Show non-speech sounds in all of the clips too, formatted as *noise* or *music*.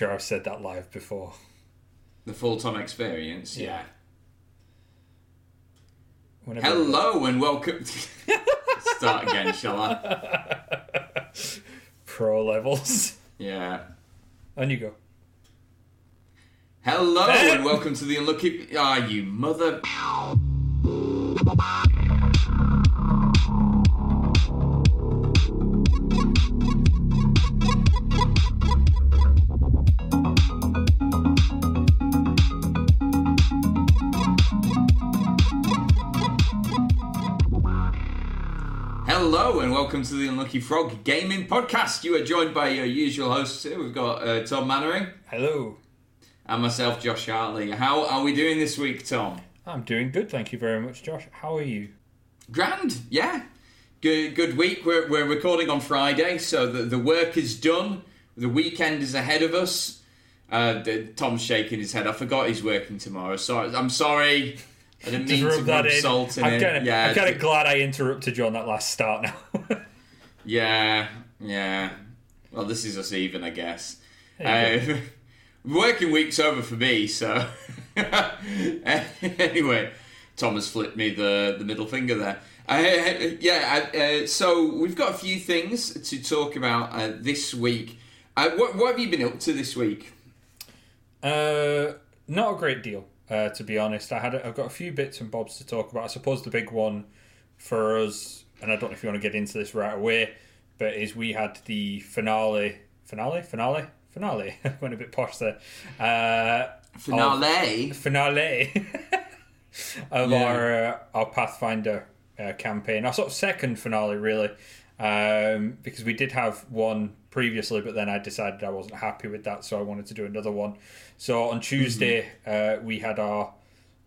sure I've said that live before. The full Tom experience, yeah. Yeah. Whenever Hello and welcome. *laughs* Start again, shall I? *laughs* Pro levels. Yeah. And you go. Hello *laughs* and welcome to the Unlucky. Ah, you mother. Hello and welcome to the Unlucky Frog Gaming Podcast. You are joined by your usual hosts here. We've got uh, Tom Mannering Hello. and myself, Josh Hartley. How are we doing this week, Tom? I'm doing good, thank you very much, Josh. How are you? Grand, yeah. Good, good week. We're, we're recording on Friday, so the, the work is done. The weekend is ahead of us. Uh, Tom's shaking his head. I forgot he's working tomorrow. Sorry, I'm sorry. I didn't mean to rub that in. salt in I'm it. kind of, yeah, I'm kind of glad I interrupted you on that last start now. *laughs* yeah, yeah. Well, this is us even, I guess. Uh, *laughs* working week's over for me, so *laughs* anyway, Thomas flipped me the the middle finger there. Uh, yeah, uh, uh, so we've got a few things to talk about uh, this week. Uh, what, what have you been up to this week? Uh, not a great deal, uh, to be honest. I had a, I've got a few bits and bobs to talk about. I suppose the big one for us, and I don't know if you want to get into this right away, but is we had the finale, finale, finale, finale. *laughs* Went a bit posh there. Uh, Finale. finale *laughs* of Yeah. our uh, our Pathfinder uh, campaign. Our sort of second finale, really, um, because we did have one previously, but then I decided I wasn't happy with that, so I wanted to do another one. So on Tuesday, uh, we had our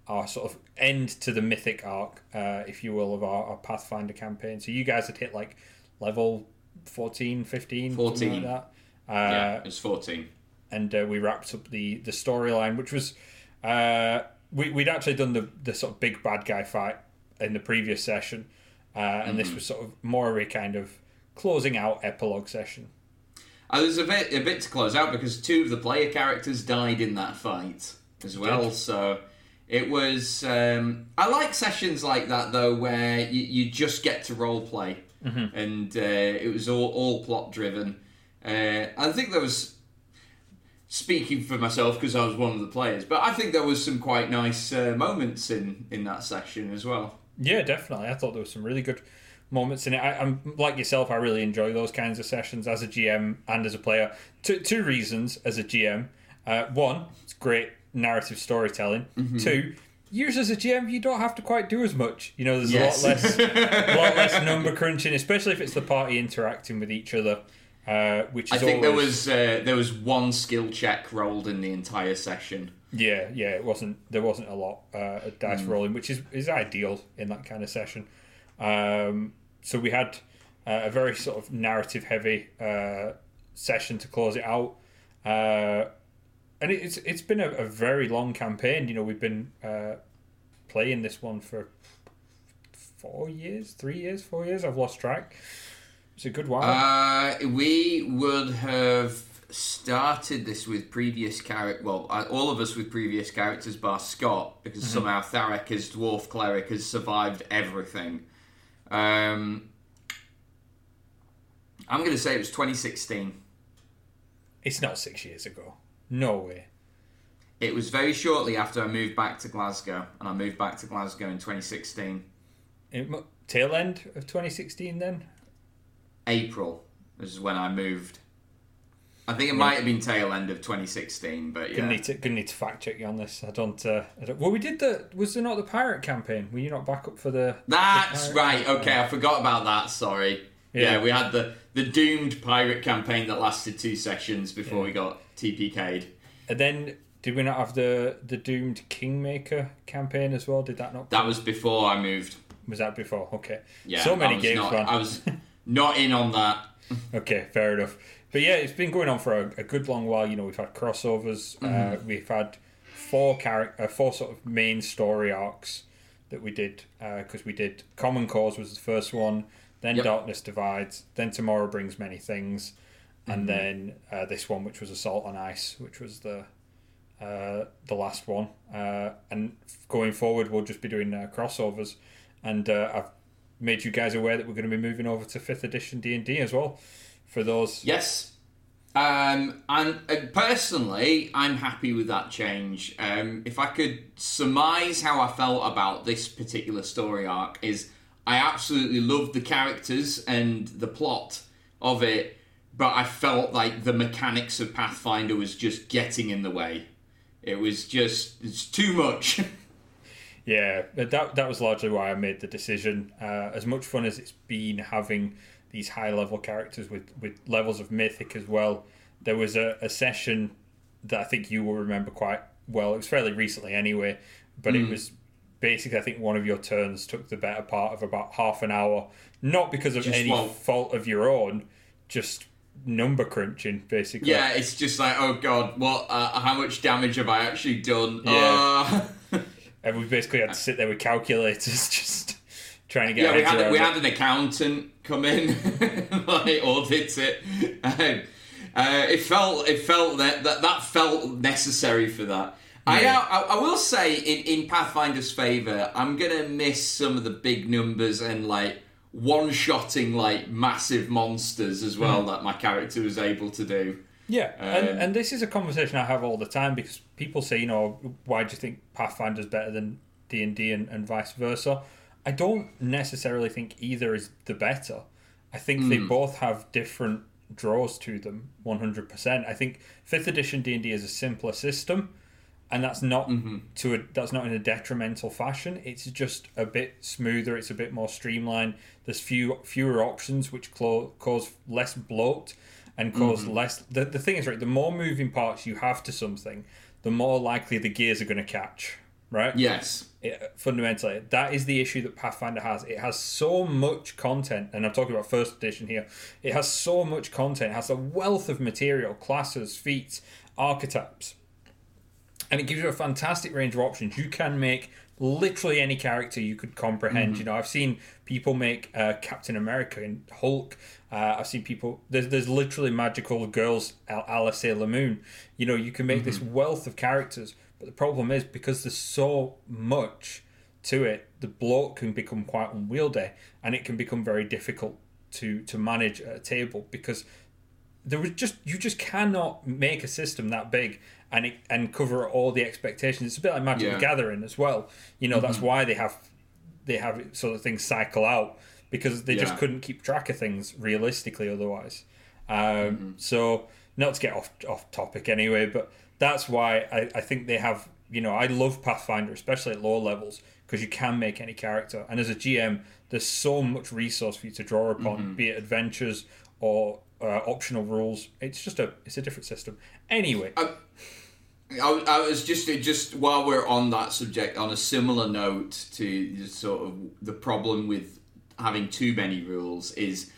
our sort of end to the mythic arc, uh, if you will, of our, our Pathfinder campaign. So you guys had hit like level 14, 15, something 14. like that. Uh, yeah, it's fourteen. and uh, we wrapped up the the storyline, which was uh, we we'd actually done the the sort of big bad guy fight in the previous session, uh, and this was sort of more of a kind of closing out epilogue session. Uh, there's a bit a bit to close out because two of the player characters died in that fight as well. So it was. Um, I like sessions like that though, where you, you just get to role play, and uh, it was all all plot driven. Uh, I think there was. Speaking for myself because I was one of the players, but I think there was some quite nice uh, moments in in that session as well. Yeah, definitely. I thought there was some really good moments in it. I, I'm like yourself. I really enjoy those kinds of sessions as a GM and as a player. Two two reasons as a GM. Uh, one, it's great narrative storytelling. Two, yours as a GM, you don't have to quite do as much. You know, there's Yes. a lot less, a *laughs* lot less number crunching, especially if it's the party interacting with each other. Uh, which I think there was uh, there was one skill check rolled in the entire session. Yeah, yeah, it wasn't. There wasn't a lot uh, of dice Hmm. rolling, which is is ideal in that kind of session. Um, so we had uh, a very sort of narrative heavy uh, session to close it out, uh, and it, it's it's been a, a very long campaign. You know, we've been uh, playing this one for four years, three years, four years. I've lost track. It's a good while. Uh, we would have started this with previous character. Well, all of us with previous characters, bar Scott, because somehow Tharek, his dwarf cleric, has survived everything. Um, I'm going to say it was 2016. it's not six years ago. No way. It was very shortly after I moved back to Glasgow, and I moved back to Glasgow in 2016. It, mu- tail end of 2016 then. April is when I moved. I think it might have been tail end of 2016, but yeah. Gonna need to gonna need to fact check you on this. I don't. Uh, I don't well, we did the. Was there not the pirate campaign? Were you not back up for the? That's the right. campaign? Okay, I forgot about that. Sorry. Yeah. Yeah. we had the the doomed pirate campaign that lasted two sessions before we got TPK'd. And then did we not have the the doomed kingmaker campaign as well? Did that not? That was before I moved. was that before? Okay. Yeah, So many games, Not. I was not in on that. *laughs* Okay, fair enough. But yeah, it's been going on for a, a good long while. You know, we've had crossovers. Uh, Mm-hmm. we've had four character, uh, four sort of main story arcs that we did because we did Common Cause was the first one, then Yep. Darkness Divides, then Tomorrow Brings Many Things, and then uh, this one, which was Assault on Ice, which was the uh, the last one. Uh, and going forward, we'll just be doing uh, crossovers, and uh, I've made you guys aware that we're going to be moving over to fifth edition D and D as well. For those, Yes. Um, and uh, personally, I'm happy with that change. Um, if I could surmise how I felt about this particular story arc, is I absolutely loved the characters and the plot of it, but I felt like the mechanics of Pathfinder was just getting in the way. It was just it's too much. *laughs* Yeah, but that that was largely why I made the decision. Uh, as much fun as it's been having these high level characters with, with levels of mythic as well, there was a, a session that I think you will remember quite well. It was fairly recently anyway, but Mm. it was basically I think one of your turns took the better part of about half an hour, not because of Just any well- fault of your own, just number crunching basically. yeah, it's just like, oh god, what? Uh, how much damage have I actually done? Yeah. Uh, *laughs* And we basically had to sit there with calculators *laughs* just trying to get Yeah, we had we had an accountant come in, *laughs* like audit it. Um, uh, it felt it felt that that, that felt necessary for that. I, Yeah. I I will say in in Pathfinder's favor, I'm gonna miss some of the big numbers and like one shotting like massive monsters as well that my character was able to do. Yeah, Um, and, and this is a conversation I have all the time because people say, you know, why do you think Pathfinder's better than D and D and vice versa? I don't necessarily think either is the better. I think they hmm. both have different draws to them, one hundred percent. I think fifth edition D and D is a simpler system, and that's not mm-hmm. to a that's not in a detrimental fashion. It's just a bit smoother. It's a bit more streamlined. There's few fewer options, which clo- cause less bloat and because mm-hmm. less the, the thing is right the more moving parts you have to something the more likely the gears are going to catch right Yes. It, fundamentally that is the issue that pathfinder has it has so much content and i'm talking about first edition here it has so much content it has a wealth of material classes feats archetypes and it gives you a fantastic range of options. You can make literally any character you could comprehend. You know, I've seen people make uh, Captain America and Hulk. Uh, I've seen people. There's there's literally magical girls, a a la Sailor Moon. You know, you can make this wealth of characters, but the problem is because there's so much to it, the bloat can become quite unwieldy, and it can become very difficult to to manage at a table because there was just you just cannot make a system that big and it, and cover all the expectations. It's a bit like Magic Yeah. the Gathering as well. You know that's why they have they have it so that things cycle out because they just couldn't keep track of things realistically otherwise. Um, So not to get off off topic anyway, but that's why I, I think they have. You know, I love Pathfinder, especially at lower levels, because you can make any character, and as a GM, there's so much resource for you to draw upon, be it adventures or uh, optional rules. It's just a it's a different system. Anyway, I, I was just just while we're on that subject, on a similar note to the sort of the problem with having too many rules is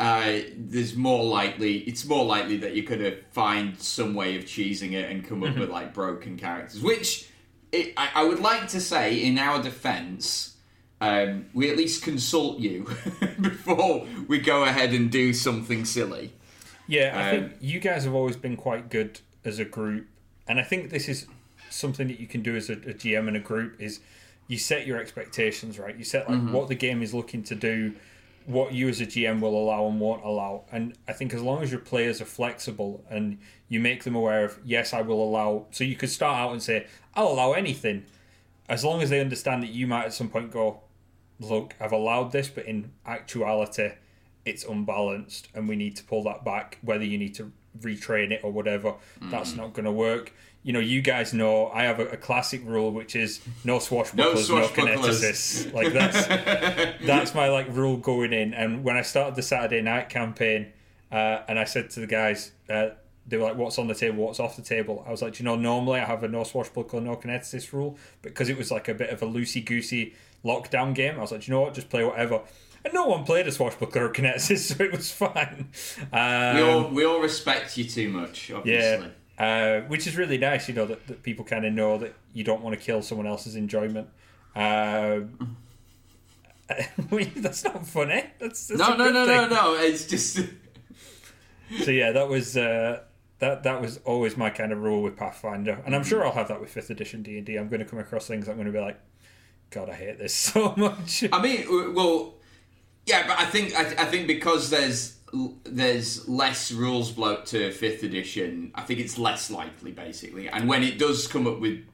uh, there's more likely it's more likely that you're to find some way of cheesing it and come up with like broken characters, which it, I, I would like to say in our defence. Um, we at least consult you *laughs* before we go ahead and do something silly. Yeah, I Um, think you guys have always been quite good as a group, and I think this is something that you can do as a, a GM in a group is you set your expectations right. You set like what the game is looking to do, what you as a GM will allow and won't allow, and I think as long as your players are flexible and you make them aware of yes, I will allow. So you could start out and say I'll allow anything, as long as they understand that you might at some point go, look, I've allowed this, but in actuality, it's unbalanced, and we need to pull that back. Whether you need to retrain it or whatever, that's not going to work. You know, you guys know I have a, a classic rule, which is no swashbucklers, no, swashbucklers. kineticists. Like that's *laughs* *laughs* that's my like rule going in. And when I started the Saturday night campaign, uh, and I said to the guys, uh, they were like, "What's on the table? What's off the table?" I was like, "Do "You know, normally I have a no swashbuckler, no kineticist rule, because it was like a bit of a loosey goosey lockdown game, I was like, "Do "You know what? Just play whatever." And no one played a swashbuckler or kineticist, *laughs* so it was fine. Um, We all we all respect you too much, obviously. yeah. Uh, which is really nice, you know, that, that people kind of know that you don't want to kill someone else's enjoyment. *laughs* Um, that's not funny. That's, that's No, no, no, no, no. It's just *laughs* so yeah, that was uh, that that was always my kind of rule with Pathfinder, and I'm sure I'll have that with fifth edition D and D. I'm going to come across things I'm going to be like, God, I hate this so much. I mean, well, yeah, but I think I, I think because there's there's less rules bloat to fifth edition, I think it's less likely basically. And when it does come up with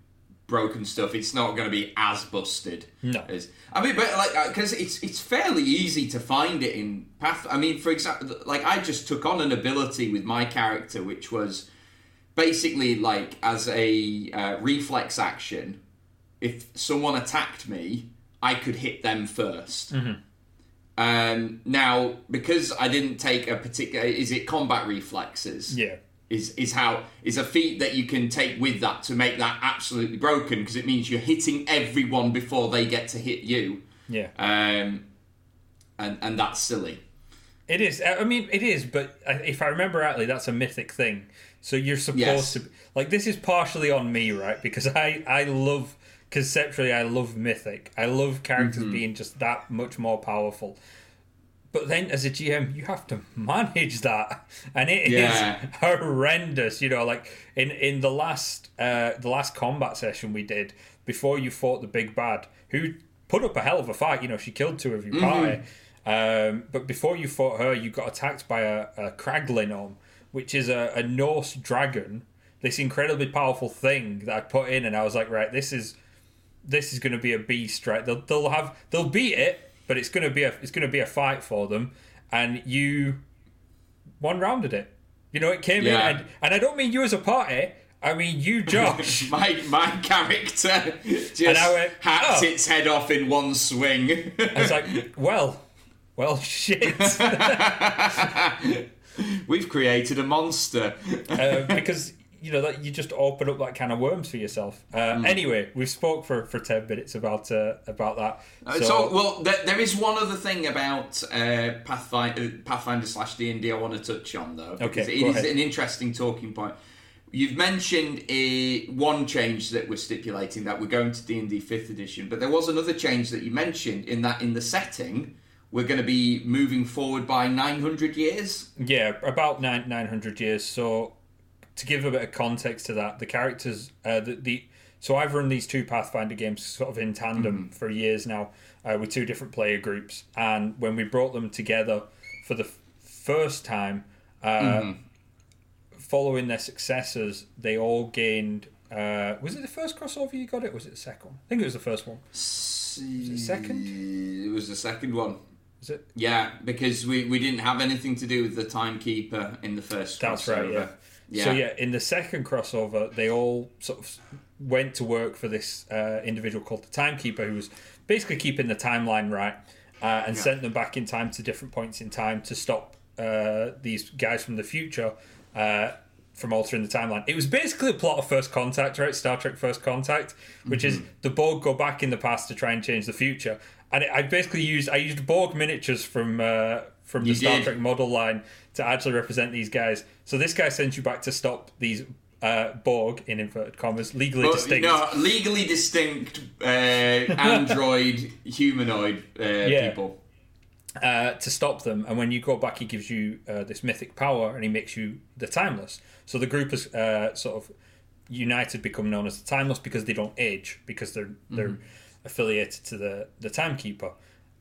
broken stuff, it's not going to be as busted. No. as I mean, but like because it's it's fairly easy to find it in Path. I mean, for example, like I just took on an ability with my character, which was basically like as a uh, reflex action. If someone attacked me, I could hit them 1st Um, now, because I didn't take a particular, is it combat reflexes? yeah, is is how is a feat that you can take with that to make that absolutely broken because it means you're hitting everyone before they get to hit you, yeah. um, and and that's silly. It is. I mean, it is. But if I remember rightly, that's a mythic thing. So you're supposed Yes. to like this is partially on me, right? Because I I love conceptually, I love mythic. I love characters Mm-hmm. being just that much more powerful. But then, as a GM, you have to manage that, and it is Yeah. *laughs* horrendous. You know, like in in the last uh, the last combat session we did before you fought the big bad, who put up a hell of a fight. You know, she killed two of your party. Um, but before you fought her, you got attacked by a, a Crag Linnorm, which is a, a Norse dragon. This incredibly powerful thing that I put in, and I was like, right, this is this is going to be a beast, right? They'll they'll have they'll beat it, but it's going to be a it's going to be a fight for them, and you one rounded it. You know, it came Yeah. in, and and I don't mean you as a party. I mean you, Josh. *laughs* my my character just went, hacked "Oh." its head off in one swing. I was like, well, well, shit, *laughs* We've created a monster. uh, because you know that you just open up that kind of worms for yourself. Uh, Anyway, we've spoke for for ten minutes about uh, about that. Uh, So, well, there, there is one other thing about uh, Pathfinder, Pathfinder slash D and I want to touch on though, because Okay, it is ahead. an interesting talking point. You've mentioned a, one change that we're stipulating that we're going to D and D fifth edition, but there was another change that you mentioned in that in the setting we're going to be moving forward by nine hundred years. Yeah, about nine nine hundred years. So, to give a bit of context to that, the characters, uh, the, the so I've run these two Pathfinder games sort of in tandem for years now uh, with two different player groups, and when we brought them together for the f- first time, uh, following their successors, they all gained. Uh, was it the first crossover you got it? Or was it the second one? I think it was the first one. it second? It was the second one. Is it? Yeah, because we, we didn't have anything to do with the timekeeper in the first. That's right. Yeah. Yeah. So yeah, in the second crossover, they all sort of went to work for this uh, individual called the Timekeeper, who was basically keeping the timeline right, uh, and sent them back in time to different points in time to stop uh, these guys from the future. Uh, from altering the timeline, it was basically a plot of First Contact, right? Star Trek First Contact, which is Mm-hmm. the Borg go back in the past to try and change the future. And I basically used I used Borg miniatures from uh, from the You Star did. Trek model line to actually represent these guys. So this guy sends you back to stop these uh, Borg in inverted commas legally But, distinct. No, legally distinct uh, android *laughs* humanoid uh, Yeah. people. uh, to stop them. And when you go back, he gives you uh, this mythic power, and he makes you the timeless. So the group is uh, sort of united, become known as the timeless because they don't age because they're they're affiliated to the the timekeeper.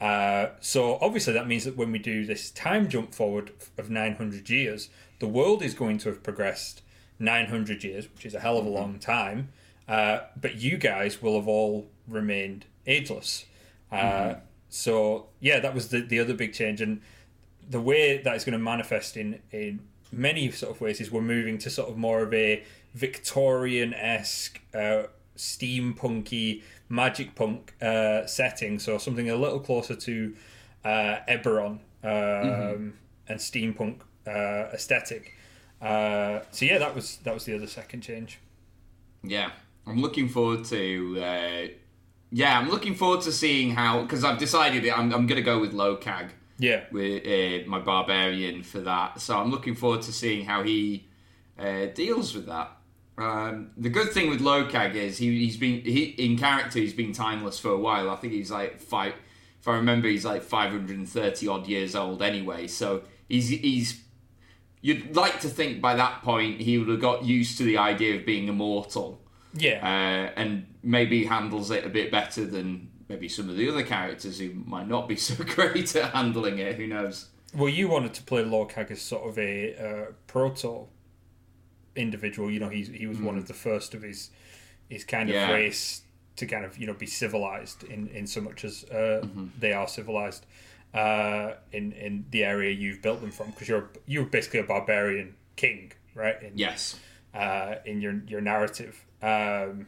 Uh, so obviously that means that when we do this time jump forward of 900 years, the world is going to have progressed 900 years, which is a hell of a long time. Uh, but you guys will have all remained ageless. Uh, So yeah, that was the, the other big change, and the way that is going to manifest in in many sort of ways is we're moving to sort of more of a Victorian esque, uh, steampunky, magic punk uh, setting. So something a little closer to uh, Eberron um, and steampunk uh, aesthetic. Uh, so yeah, that was that was the other second change. Yeah, I'm looking forward to. Uh, yeah, I'm looking forward to seeing how because I've decided that I'm, I'm going to go with low cag. Yeah, with uh, my barbarian for that. So I'm looking forward to seeing how he uh, deals with that. Um, the good thing with Locag is he, he's been he in character he's been timeless for a while. I think he's like five. If I remember, he's like 530 odd years old anyway. So he's he's you'd like to think by that point he would have got used to the idea of being immortal. Yeah. Uh, and maybe handles it a bit better than maybe some of the other characters who might not be *laughs* so great at handling it. Who knows? Well, you wanted to play Lorcag as sort of a uh, proto individual. You know, he's he was one of the first of his his kind of race to kind of you know be civilized in in so much as uh, they are civilized uh, in in the area you've built them from because you're you're basically a barbarian king, right? In, Yes. uh, in your your narrative, um,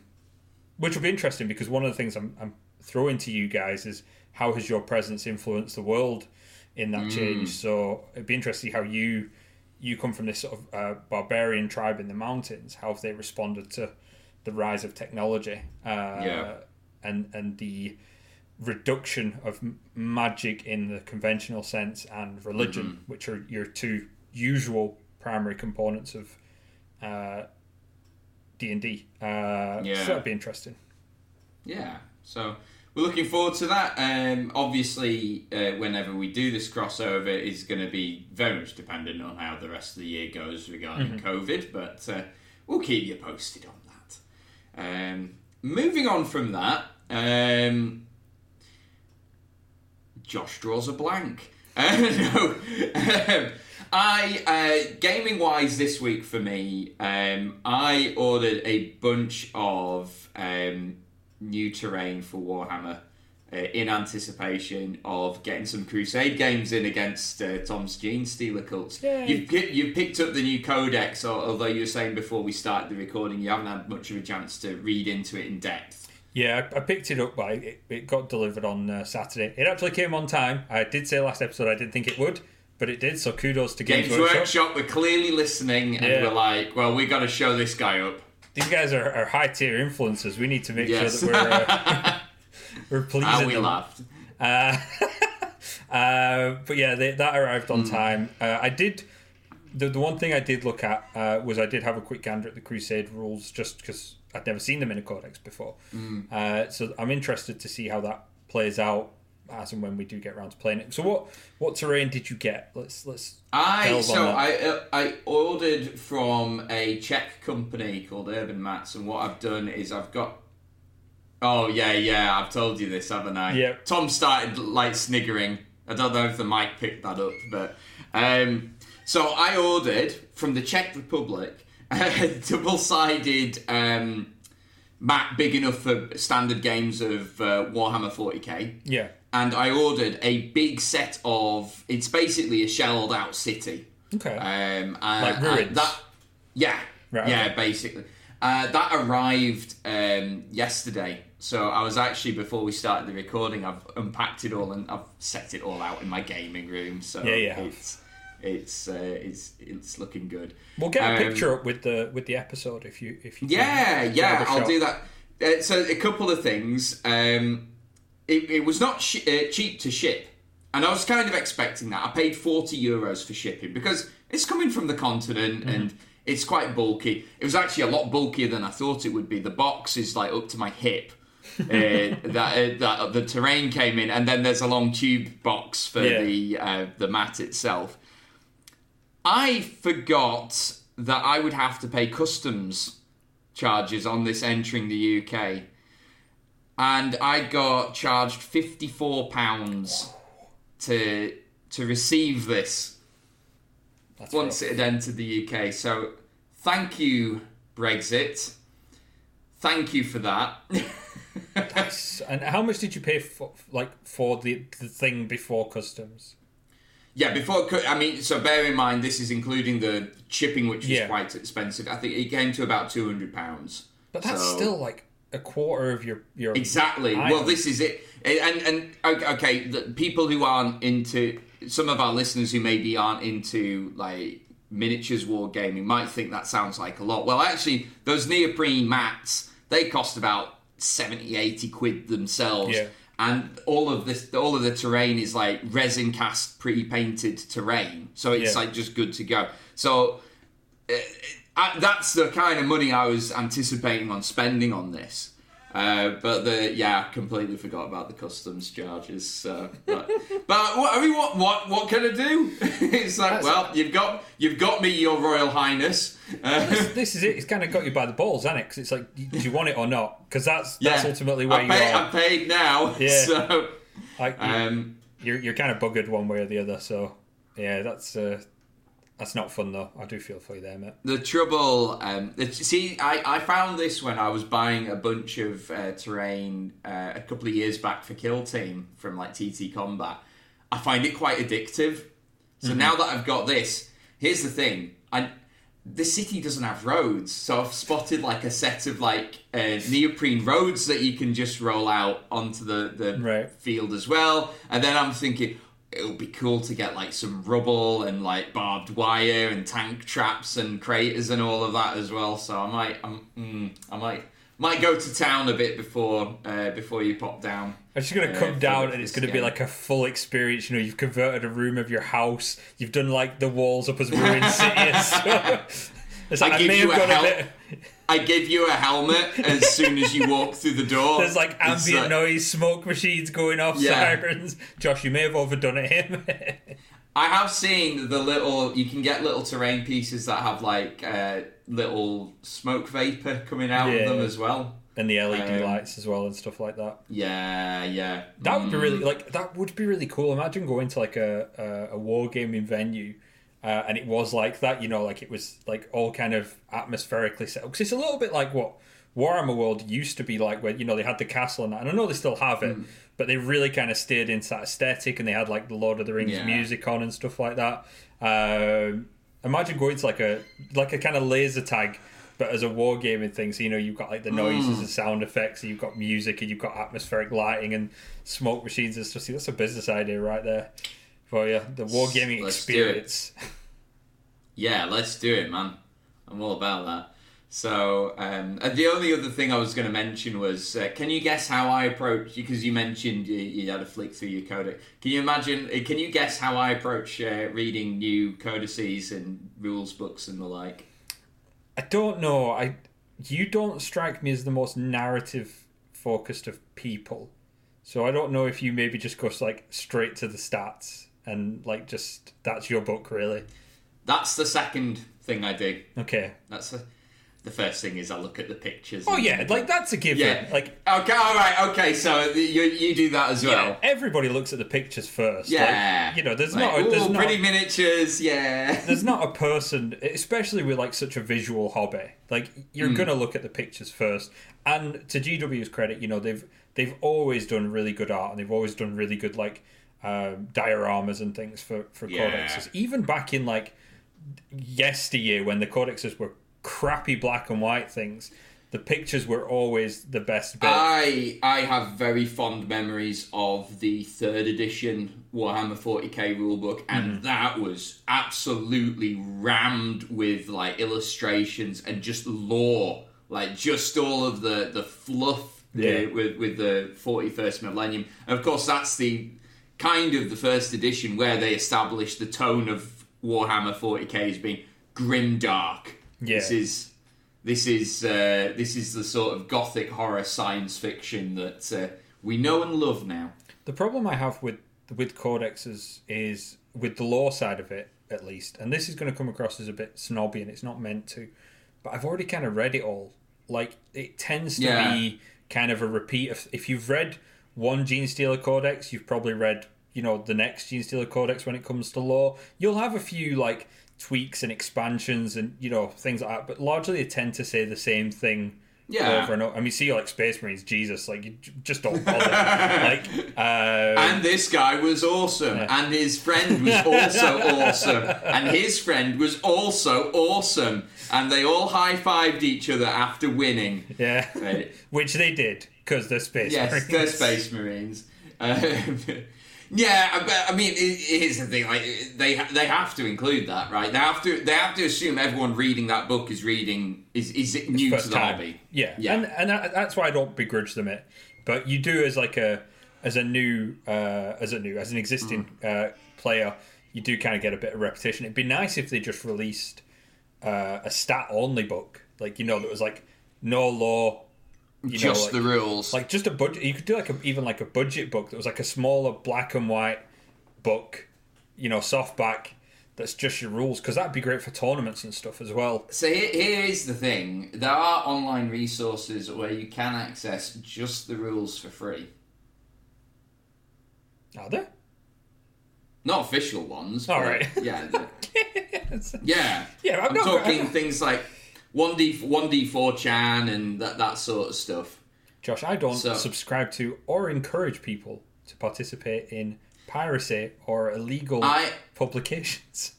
which will be interesting because one of the things I'm, I'm throwing to you guys is how has your presence influenced the world in that change? So it'd be interesting how you you come from this sort of uh, barbarian tribe in the mountains. How have they responded to the rise of technology? Uh, Yeah. and and the reduction of magic in the conventional sense and religion, which are your two usual primary components of uh, D and D. Uh, Yeah. So that'd be interesting. Yeah. So we're looking forward to that. Um, obviously, uh, whenever we do this crossover, is going to be very much dependent on how the rest of the year goes regarding COVID, but uh, we'll keep you posted on that. Um, moving on from that, um, Josh draws a blank. *laughs* Uh, no, um, I uh, gaming wise this week for me, um, I ordered a bunch of um, new terrain for Warhammer uh, in anticipation of getting some Crusade games in against uh, Tom's Genestealer cults. Yay. You've you've picked up the new codex, although you were saying before we started the recording you haven't had much of a chance to read into it in depth. Yeah, I, I picked it up, but it, it got delivered on uh, Saturday. It actually came on time. I did say last episode I didn't think it would, but it did. So kudos to Games, Games Workshop. Workshop were clearly listening and Yeah. were like, well, we've got to show this guy up. These guys are, are high tier influencers. We need to make Yes. sure that we're uh, *laughs* we're pleasing and we them. laughed. Uh, *laughs* uh, but yeah, they, that arrived on time. Uh, I did. The, the one thing I did look at uh, was I did have a quick gander at the Crusade rules just because I'd never seen them in a codex before. Uh, so I'm interested to see how that plays out as and when we do get around to playing it. So what what terrain did you get? Let's let's I so. I uh, I ordered from a Czech company called Urban Mats, and what I've done is I've got. Oh yeah, yeah, I've told you this, haven't I? Yeah. Tom started like sniggering. I don't know if the mic picked that up, but um, so I ordered from the Czech Republic *laughs* a double-sided um, mat big enough for standard games of uh, Warhammer 40k yeah and I ordered a big set of. It's basically a shelled out city. okay Um, and, Like ruins? that, yeah, Right, yeah, okay. basically. Uh, that arrived um, yesterday. So I was actually before we started the recording, I've unpacked it all and I've set it all out in my gaming room. So Yeah, have. it's it's uh, it's it's looking good. we'll get a Um, picture up with the with the episode if you if you Yeah, can. yeah, I'll do that. Uh, so a couple of things. Um, it, it was not sh- uh, cheap to ship, and I was kind of expecting that. I paid forty euros for shipping because it's coming from the continent and it's quite bulky. It was actually a lot bulkier than I thought it would be. The box is like up to my hip. uh, *laughs* that uh, that the terrain came in, and then there's a long tube box for Yeah. the uh, the mat itself. I forgot that I would have to pay customs charges on this entering the UK. And I got charged fifty-four pounds to to receive this That's once rough. it had entered the UK. So thank you, Brexit. Thank you for that. *laughs* Nice. And how much did you pay for like for the the thing before customs? Yeah, before I mean, so bear in mind this is including the shipping, which is Yeah. quite expensive. I think it came to about two hundred pounds. But that's So- still like a quarter of your your Exactly. I well, this is it. And and okay, the people who aren't into some of our listeners who maybe aren't into like miniatures war gaming might think that sounds like a lot. Well, actually, those neoprene mats they cost about 70, 80 quid themselves. Yeah. And all of this, all of the terrain is like resin cast, pre-painted terrain, so it's Yeah. like just good to go. So uh, I, that's the kind of money I was anticipating on spending on this. Uh, but the yeah, I completely forgot about the customs charges. So, but, *laughs* but what, I mean, what what what can I do? *laughs* it's like, That's- well, you've got you've got me, Your Royal Highness. Uh, this *laughs* is it. It's kind of got you by the balls, hasn't it? Because it's like, do you want it or not? Because that's that's yeah, ultimately where I you pay, are. I'm paid now. Yeah. So, Like, um, you're you're kind of buggered one way or the other. So yeah, that's uh, that's not fun though. I do feel for you there, mate. The trouble, um, see, I, I found this when I was buying a bunch of uh, terrain uh, a couple of years back for Kill Team from like TT Combat. I find it quite addictive. So now that I've got this, here's the thing: I the city doesn't have roads, so I've spotted like a set of like uh, neoprene roads that you can just roll out onto the the Right. field as well. And then I'm thinking it would be cool to get like some rubble and like barbed wire and tank traps and craters and all of that as well. So I might, I'm, mm, I might, might go to town a bit before uh, before you pop down. I'm just gonna come for down and it's gonna be like a full experience. You know, you've converted a room of your house. You've done like the walls up as ruined city and stuff. It's like, I I, may you have a gone a bit. I give you a helmet as soon as you walk through the door. There's like ambient like- noise, smoke machines going off, Yeah. sirens. Josh, you may have overdone it. Him. I have seen the little. You can get little terrain pieces that have like uh, little smoke vapor coming out Yeah. of them as well. and the LED Um, lights as well and stuff like that. Yeah, yeah. That would be Mm. really like that would be really cool. Imagine going to like a a, a wargaming venue. Uh, and it was like that, you know, like it was like all kind of atmospherically set up. Because it's a little bit like what Warhammer World used to be like, where you know they had the castle and that. And I know they still have Mm. it, but they really kind of stayed into that aesthetic, and they had like the Lord of the Rings Yeah. music on and stuff like that. Um, imagine going to like a like a kind of laser tag, but as a wargaming thing. So you know you've got like the noises and sound effects, and you've got music, and you've got atmospheric lighting and smoke machines and stuff. See, that's a business idea right there for you. The wargaming Let's experience. *laughs* Yeah, let's do it, man. I'm all about that. So, um, and the only other thing I was going to mention was, uh, can you guess how I approach? Because you mentioned you, you had a flick through your codex. Can you imagine? uh, Can you guess how I approach uh, reading new codices and rules books and the like? I don't know. I you don't strike me as the most narrative focused of people. So I don't know if you maybe just go like straight to the stats and like just that's your book really. That's the second thing I do. Okay. That's the, the first thing is I look at the pictures. Oh and- yeah, like that's a given. yeah. Like okay, all right, okay. So you you do that as well. yeah, everybody looks at the pictures first. Yeah. Like, you know, there's Like, not a, there's ooh, not pretty miniatures. Yeah. there's not a *laughs* person, especially with like such a visual hobby. Like you're gonna look at the pictures first. And to GW's credit, you know they've they've always done really good art, and they've always done really good like um, dioramas and things for for Yeah. codexes. Even back in like yesteryear, when the codexes were crappy black and white things, the pictures were always the best bit. I I have very fond memories of the third edition Warhammer 40k rulebook, and Mm-hmm. that was absolutely rammed with like illustrations and just lore, like just all of the the fluff uh, Yeah. with with the 41st millennium. And of course, that's the kind of the first edition where they established the tone of Warhammer 40k as being grim dark. Yeah. This is this is uh, this is the sort of gothic horror science fiction that uh, we know and love now. The problem I have with with codexes is with the law side of it, at least, and this is going to come across as a bit snobby, and it's not meant to, but I've already kind of read it all. Like it tends to Yeah. be kind of a repeat of if you've read one Genestealer Codex, you've probably read you know the next Genestealer Codex when it comes to law. You'll have a few like tweaks and expansions and you know things like that, but largely they tend to say the same thing Yeah. over and over. I mean, see, like Space Marines, Jesus, like you j- just don't bother. *laughs* like, um, And this guy was awesome, and his friend was also *laughs* awesome, and his friend was also awesome, and they all high fived each other after winning. yeah, Right. *laughs* which they did because they're Space Yes, Marines. they're Space Marines. Um, yeah, I- but I mean, it- here's the thing: like they they have to include that, right? They have to they have to assume everyone reading that book is reading is is new to the time. hobby. Yeah, Yeah. and and that, that's why I don't begrudge them it. But you do as like a as a new uh, as a new as an existing Mm. uh, player, you do kind of get a bit of repetition. It'd be nice if they just released uh, a stat only book, like you know, that was like no law, you know, Just like, the rules. like just a budget. You could do like a, even like a budget book that was like a smaller black and white book, you know, softback. That's just your rules because that'd be great for tournaments and stuff as well. So here, here is the thing: there are online resources where you can access just the rules for free. Are there? Not official ones. All right. Yeah. *laughs* yeah. Yeah, I'm I'm not- talking I'm- things like one D one D four chan and that that sort of stuff. Josh, I don't So- subscribe to or encourage people to participate in piracy or illegal I publications.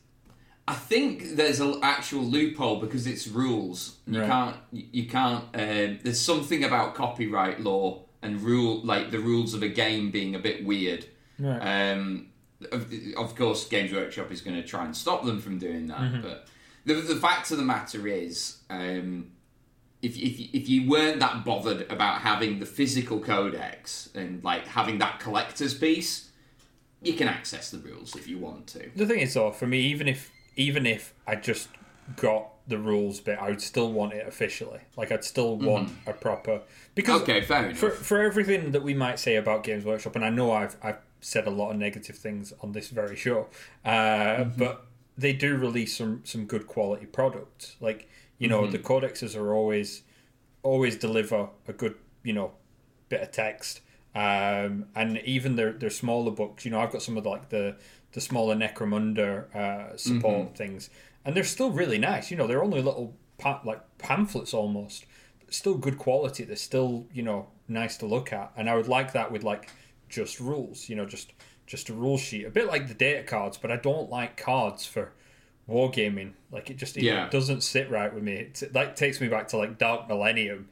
I think there's an actual loophole because it's rules. You Right. can't. You can't. Um, there's something about copyright law and rule, like the rules of a game being a bit weird. Right. Um, of, of course, Games Workshop is going to try and stop them from doing that. But the, the fact of the matter is, um, if, if, if you weren't that bothered about having the physical codex and like having that collector's piece, you can access the rules if you want to. The thing is, though, for me, even if even if I just got the rules bit, I would still want it officially. Like I'd still want a proper because Okay, fair enough. for for everything that we might say about Games Workshop, and I know I've I've said a lot of negative things on this very show, uh, but they do release some some good quality products. Like you know, the codexes are always always deliver a good you know bit of text. Um, and even their their smaller books, you know, I've got some of the, like the the smaller Necromunda uh, support things, and they're still really nice. You know, they're only little pa- like pamphlets almost, but still good quality. They're still you know nice to look at, and I would like that with like just rules. You know, just just a rule sheet, a bit like the data cards. But I don't like cards for wargaming. Like it just it Yeah. doesn't sit right with me. It like takes me back to like Dark Millennium,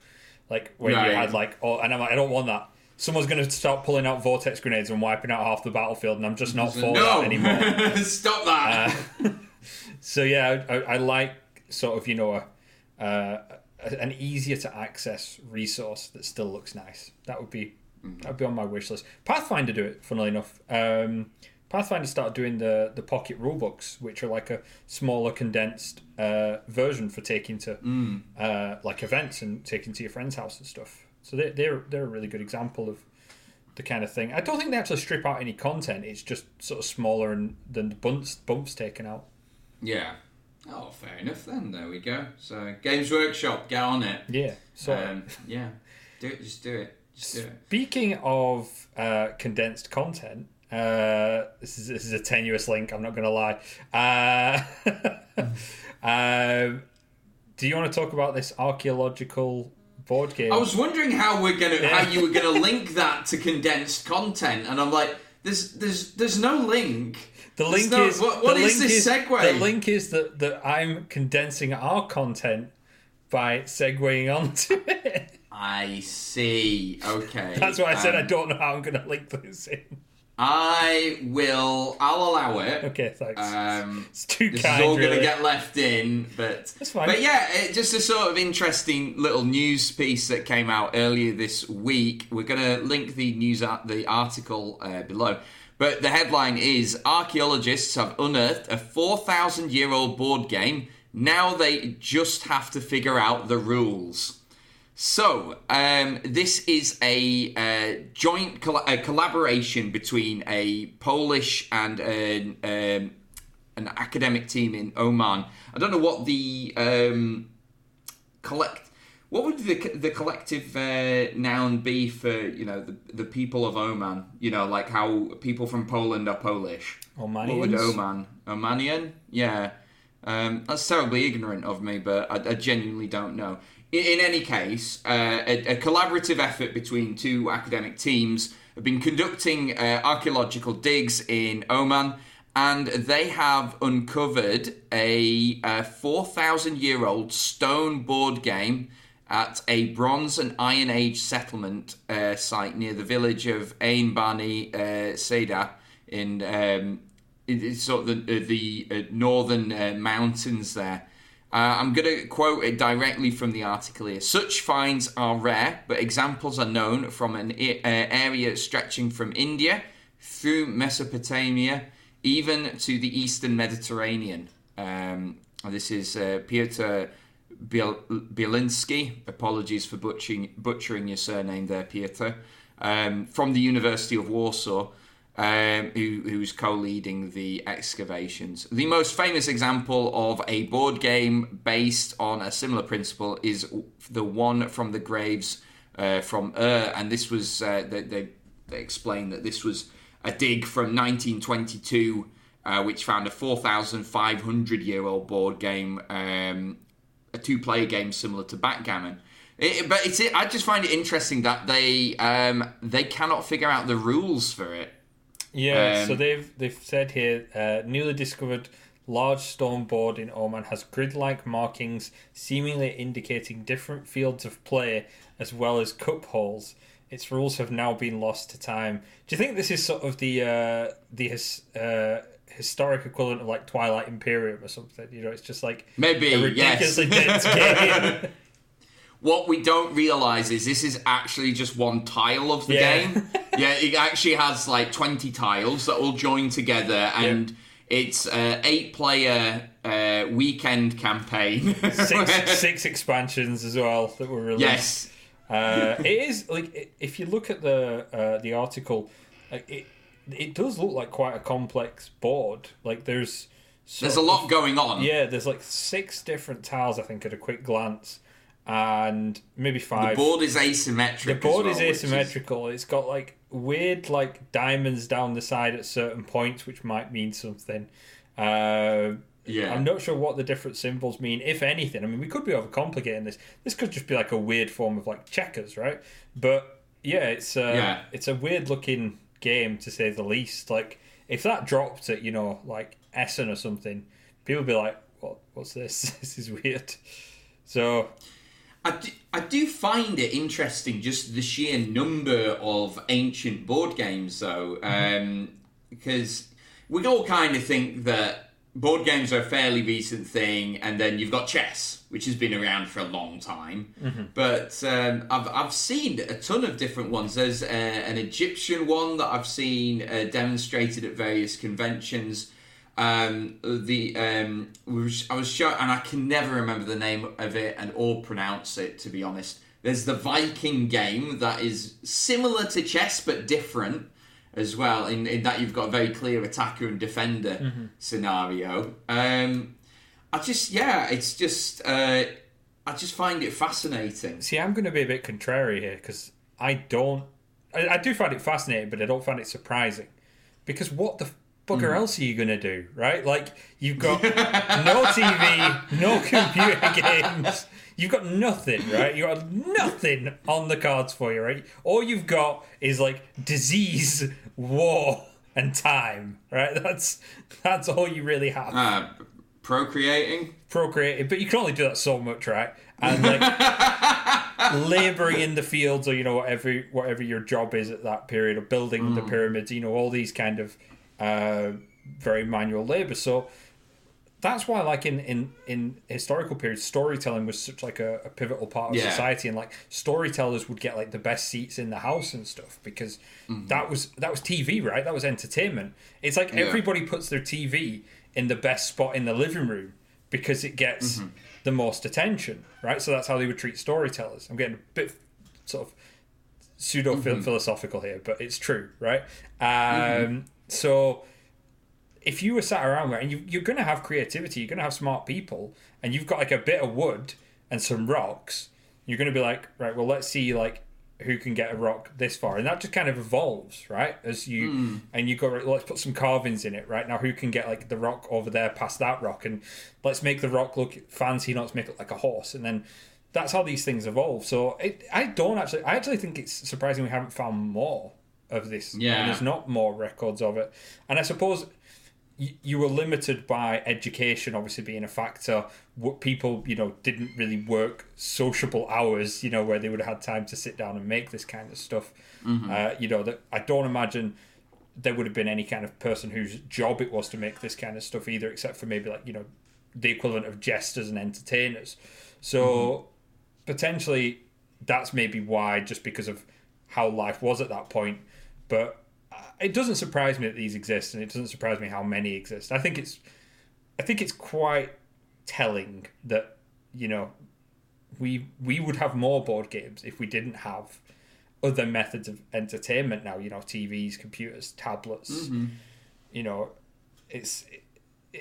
like when Right. you had like oh, and I'm like I don't want that. Someone's going to start pulling out vortex grenades and wiping out half the battlefield, and I'm just not for no, that anymore. *laughs* stop that. *laughs* So yeah, I, I like sort of you know a, uh, an easier to access resource that still looks nice. That would be that would be on my wish list. Pathfinder do it, funnily enough. Um, Pathfinder started doing the the pocket rulebooks, which are like a smaller, condensed uh, version for taking to uh, like events and taking to your friend's house and stuff. So they, they're they're a really good example of the kind of thing. I don't think they actually strip out any content. It's just sort of smaller and than the bumps bumps taken out. yeah. Oh, fair enough then. There we go. So, Games Workshop, get on it. Yeah. So Um, yeah, do it. Just do it. Just do it. speaking of uh, condensed content, uh, this is this is a tenuous link. I'm not going to lie. Uh, *laughs* um, do you want to talk about this archaeological board game? I was wondering how we're gonna, Yeah. how you were gonna *laughs* link that to condensed content, and I'm like, there's, there's, there's no link. the link no- is what, what is link this is, segue? The link is that that I'm condensing our content by segueing onto it. I see. Okay. *laughs* That's why I said I Um, don't know how I'm going to link this in. I will. I'll allow it. Okay, thanks. Um, it's too this kind. is all going to get left in, but That's fine. But yeah, it, just a sort of interesting little news piece that came out earlier this week. We're going to link the news art, the article uh, below. But the headline is: Archaeologists have unearthed a four thousand year old board game. Now they just have to figure out the rules. So, um, this is a uh, joint a collaboration between a Polish and an, um, an academic team in Oman. I don't know what the um, collect. What would the the collective uh, noun be for you know the the people of Oman? You know, like how people from Poland are Polish. What would Oman? Omanian? Yeah. Um, that's terribly ignorant of me, but I, I genuinely don't know. In, any case, uh, a, a collaborative effort between two academic teams have been conducting uh, archaeological digs in Oman, and they have uncovered a, uh 4,000 year old stone board game at a Bronze and Iron Age settlement uh, site near the village of Ain Bani uh, Seda in um, sort of the, the uh, northern uh, mountains there. Uh, I'm going to quote it directly from the article here. Such finds are rare, but examples are known from an i- uh, area stretching from India through Mesopotamia, even to the eastern Mediterranean. Um, this is uh, Piotr Biel- Bielinski. Apologies for butchering, butchering your surname there, Pietro. Um, from the University of Warsaw, um, who, who's co leading the excavations. The most famous example of a board game based on a similar principle is the one from the graves uh, from Ur, and this was, uh, they, they, they explained that this was a dig from 1922. Uh, which found a 4,500 year old board game, um, a two player game similar to backgammon. It, but it's I just find it interesting that they um, they cannot figure out the rules for it. Yeah, Um, so they've they've said here uh, newly discovered large stone board in Oman has grid-like markings, seemingly indicating different fields of play as well as cup holes. Its rules have now been lost to time. Do you think this is sort of the uh, the his, uh, historic equivalent of like Twilight Imperium or something? You know, it's just like Maybe, a yes. ridiculously dense *laughs* game. What we don't realize is this is actually just one tile of the Yeah. game. *laughs* yeah, it actually has like 20 tiles that all join together, and it's an eight player uh, weekend campaign. six *laughs* six expansions as well that were released. yes. Uh, it is like if you look at the uh, the article, like it it does look like quite a complex board. Like there's There's a of- lot going on. Yeah, there's like six different tiles I think at a quick glance, and maybe five. The board is asymmetric. The board well, is asymmetrical. It's got like weird like diamonds down the side at certain points, which might mean something. Uh, Yeah. I'm not sure what the different symbols mean, if anything. I mean, we could be overcomplicating this. This could just be like a weird form of like checkers, right? But yeah, it's uh, Yeah. it's a weird looking game to say the least. Like if that dropped at you know like Essen or something, people would be like, "What? What's this? *laughs* this is weird." So I do, I do find it interesting just the sheer number of ancient board games, though, um, because we all kind of think that board games are a fairly recent thing, and then you've got chess, which has been around for a long time. But um, I've, I've seen a ton of different ones. There's uh, an Egyptian one that I've seen uh, demonstrated at various conventions. Um, the um, was, I was shown, and I can never remember the name of it and or pronounce it to be honest. There's the Viking game that is similar to chess but different as well. In, in that you've got a very clear attacker and defender scenario. Um, I just yeah, it's just uh, I just find it fascinating. See, I'm going to be a bit contrary here because I don't. I, I do find it fascinating, but I don't find it surprising. Because what the bugger else are you going to do, right? Like, you've got *laughs* no TV, no computer *laughs* games. You've got nothing, right? You've got nothing on the cards for you, right? All you've got is like disease, war, and time, right? *laughs* That's that's all you really have Uh, procreating. procreating, but you can only do that so much, right? And like laboring in the fields, or you know whatever whatever your job is at that period, or building the pyramids, you know all these kind of uh, very manual labor. So that's why, like in in in historical periods, storytelling was such like a, a pivotal part of Yeah. society, and like storytellers would get like the best seats in the house and stuff because that was that was TV, right? That was entertainment. It's like Yeah. everybody puts their TV in the best spot in the living room because it gets the most attention, right? So that's how they would treat storytellers. I'm getting a bit sort of pseudo philosophical here, but it's true, right? Um, So if you were sat around there and you, you're going to have creativity, you're going to have smart people, and you've got like a bit of wood and some rocks, you're going to be like, right, well, let's see like who can get a rock this far, and that just kind of evolves, right? As you hmm. and you go, right, let's put some carvings in it, right? Now, who can get like the rock over there past that rock, and let's make the rock look fancy, not to make it like a horse, and then that's how these things evolve. So it, I don't actually, I actually think it's surprising we haven't found more of this. and Yeah. there's not more records of it, and I suppose you, you were limited by education obviously being a factor. What people you know didn't really work sociable hours you know where they would have had time to sit down and make this kind of stuff. Uh, you know that i don't imagine there would have been any kind of person whose job it was to make this kind of stuff either except for maybe like you know the equivalent of jesters and entertainers. So potentially that's maybe why just because of how life was at that point but uh, it doesn't surprise me that these exist and it doesn't surprise me how many exist i think it's i think it's quite telling that you know, we we would have more board games if we didn't have other methods of entertainment now. You know, TVs, computers, tablets. Mm-hmm. You know, it's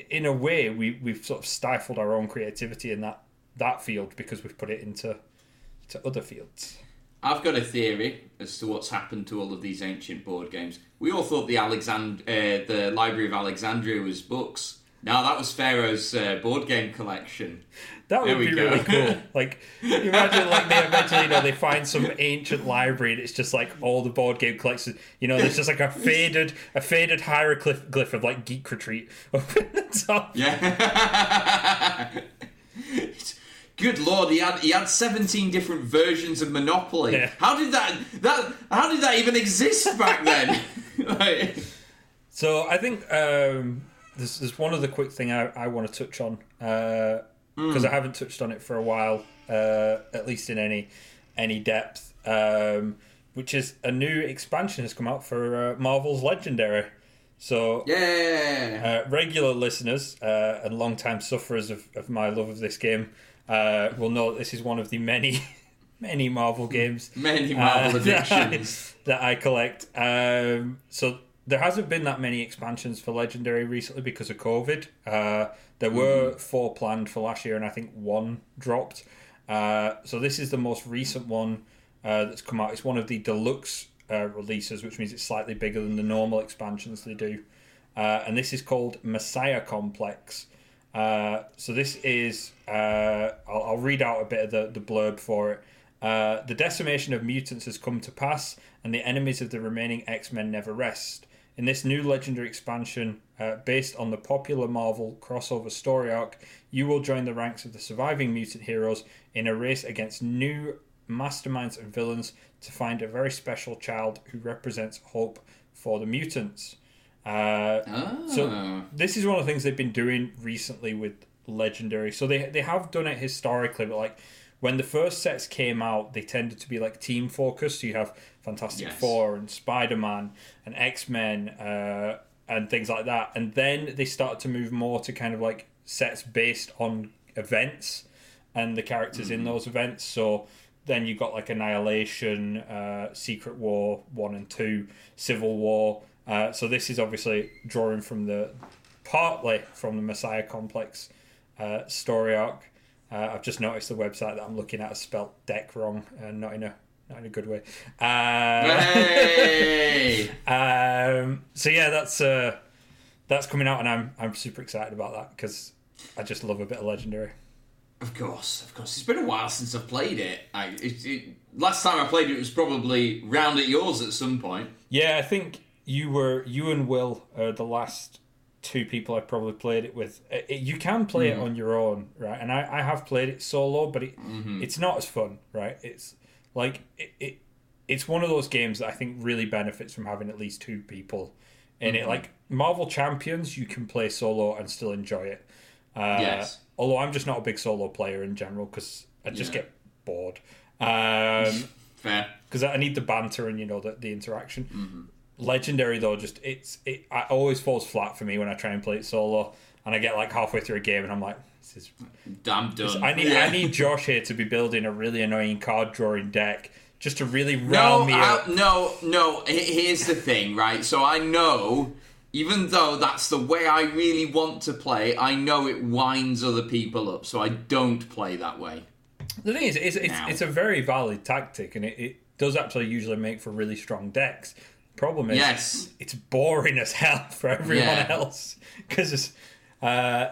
in a way we we've sort of stifled our own creativity in that that field because we've put it into to other fields. I've got a theory as to what's happened to all of these ancient board games. We all thought the Alexand- uh, the Library of Alexandria was books. Now that was Pharaoh's uh, board game collection. That would be go. really cool. *laughs* Like, imagine like they eventually, you know, they find some ancient library and it's just like all the board game collections. You know, there's just like a *laughs* faded, a faded hieroglyph of like Geek Retreat *laughs* up in the top. Yeah. Good lord, he had he had seventeen different versions of Monopoly. Yeah. How did that that how did that even exist back then? *laughs* Like- So I think um, there's, there's one other quick thing I, I want to touch on because I haven't touched on it for a while, uh, at least in any any depth. Um, which is a new expansion has come out for uh, Marvel's Legendary. So yeah. uh, regular listeners uh, and long-time sufferers of, of my love of this game uh, will know that this is one of the many, *laughs* many Marvel games Many Marvel uh, *laughs* that I- that I collect. Um, so there hasn't been that many expansions for Legendary recently because of COVID. Uh, there were four planned for last year, and I think one dropped. Uh, so this is the most recent one uh, that's come out. It's one of the deluxe uh, releases, which means it's slightly bigger than the normal expansions they do. Uh, and this is called Messiah Complex. Uh, so this is uh, I'll, I'll read out a bit of the, the blurb for it. Uh, the decimation of mutants has come to pass, and the enemies of the remaining X Men never rest. In this new legendary expansion, uh, based on the popular Marvel crossover story arc, you will join the ranks of the surviving mutant heroes in a race against new masterminds and villains to find a very special child who represents hope for the mutants. Uh, Oh. so this is one of the things they've been doing recently with Legendary. So they they have done it historically, but like when the first sets came out, they tended to be like team focused. So you have Fantastic Yes. Four and Spider Man and X Men uh, and things like that. And then they started to move more to kind of like sets based on events and the characters in those events. So then you got like Annihilation, uh, Secret War one and two, Civil War. Uh, so this is obviously drawing from the partly from the Messiah Complex uh, story arc. Uh, I've just noticed the website that I'm looking at is spelt deck wrong, and not in a not in a good way. Uh, Hey! *laughs* um, so yeah, that's uh, that's coming out, and I'm I'm super excited about that because I just love a bit of legendary. Of course, of course. It's been a while since I've played it. I, it, it. Last time I played it was probably round at yours at some point. Yeah, I think you were you and Will are the last two people I probably played it with. Uh, it- you can play it on your own, right? And I, I have played it solo, but it it's not as fun, right? It's like it, it it's one of those games that I think really benefits from having at least two people in it. Like Marvel Champions, you can play solo and still enjoy it. Uh, Yes. Although I'm just not a big solo player in general because I just Yeah. get bored. Um, Fair. *laughs* because I need the banter and you know the, the interaction. Mm-hmm. Legendary though, just it's it, it always falls flat for me when I try and play it solo, and I get like halfway through a game and I'm like, this is. I'm done. I need Yeah. I need Josh here to be building a really annoying card drawing deck just to really No, rile me up. No, no. Here's the thing, right? So I know, even though that's the way I really want to play, I know it winds other people up, so I don't play that way. The thing is, it's it's, it's a very valid tactic, and it, it does actually usually make for really strong decks. Problem is, Yes. it's boring as hell for everyone Yeah. else because it's uh,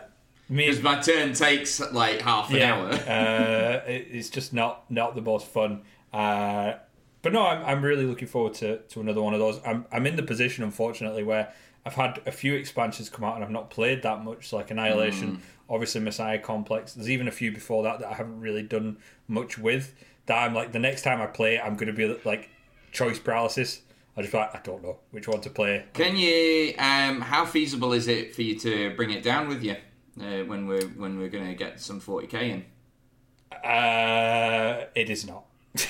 me Because my turn takes like half an hour. *laughs* uh, it's just not not the most fun. Uh, but no, I'm, I'm really looking forward to, to another one of those. I'm I'm in the position, unfortunately, where I've had a few expansions come out and I've not played that much, so like Annihilation, obviously Messiah Complex. There's even a few before that that I haven't really done much with. That I'm like the next time I play it, I'm going to be like choice paralysis. I just like I don't know which one to play. Can you? Um, how feasible is it for you to bring it down with you uh, when we're when we're going to get some forty k in? Uh, it is not. *laughs*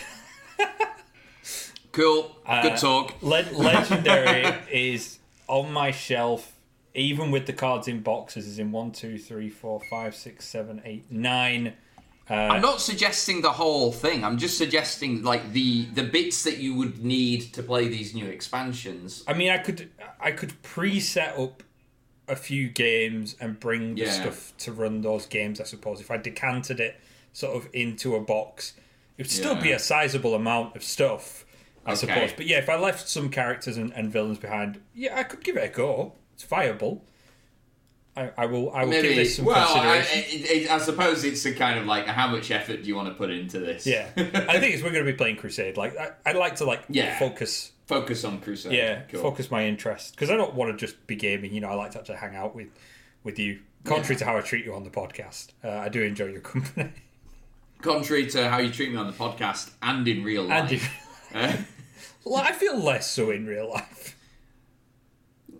Cool. Uh, Good talk. Le- Legendary is on my shelf, even with the cards in boxes, is in one, two, three, four, five, six, seven, eight, nine Uh, I'm not suggesting the whole thing. I'm just suggesting like the the bits that you would need to play these new expansions. I mean, I could I could pre-set up a few games and bring the Yeah. stuff to run those games. I suppose if I decanted it sort of into a box, it would still be a sizable amount of stuff. I Okay. suppose, but yeah, if I left some characters and, and villains behind, yeah, I could give it a go. It's viable. I, I will. I will give this some Well, I, consideration. it, it, I suppose it's a kind of like how much effort do you want to put into this? yeah, *laughs* I think it's we're going to be playing Crusade. Like I, I'd like to like Yeah. focus Focus on Crusade. yeah Cool. focus my interest because I don't want to just be gaming. You know, I like to actually hang out with with you. Contrary to how I treat you on the podcast, uh, I do enjoy your *laughs* company. Contrary to how you treat me on the podcast and in real life. and if, Uh, well, I feel less so in real life.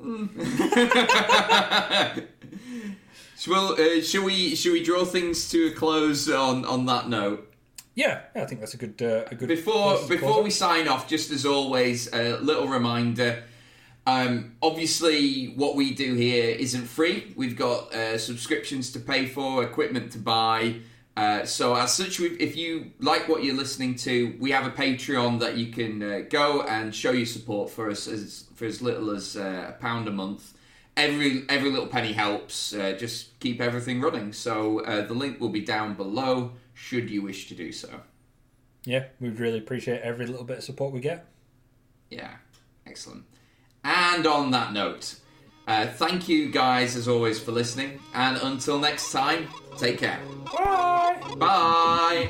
*laughs* well, uh, should we should we draw things to a close on on that note? Yeah, yeah I think that's a good uh, a good. Before before we sign off, just as always, a little reminder. Um, obviously, what we do here isn't free. We've got uh, subscriptions to pay for, equipment to buy. Uh, so, as such, if you like what you're listening to, we have a Patreon that you can uh, go and show your support for us as for as little as uh, a pound a month. Every every little penny helps. Uh, just keep everything running. So, uh, the link will be down below. Should you wish to do so. yeah, we'd really appreciate every little bit of support we get. Yeah, excellent. And on that note, uh, thank you guys as always for listening. And until next time, Take care. Bye. Bye.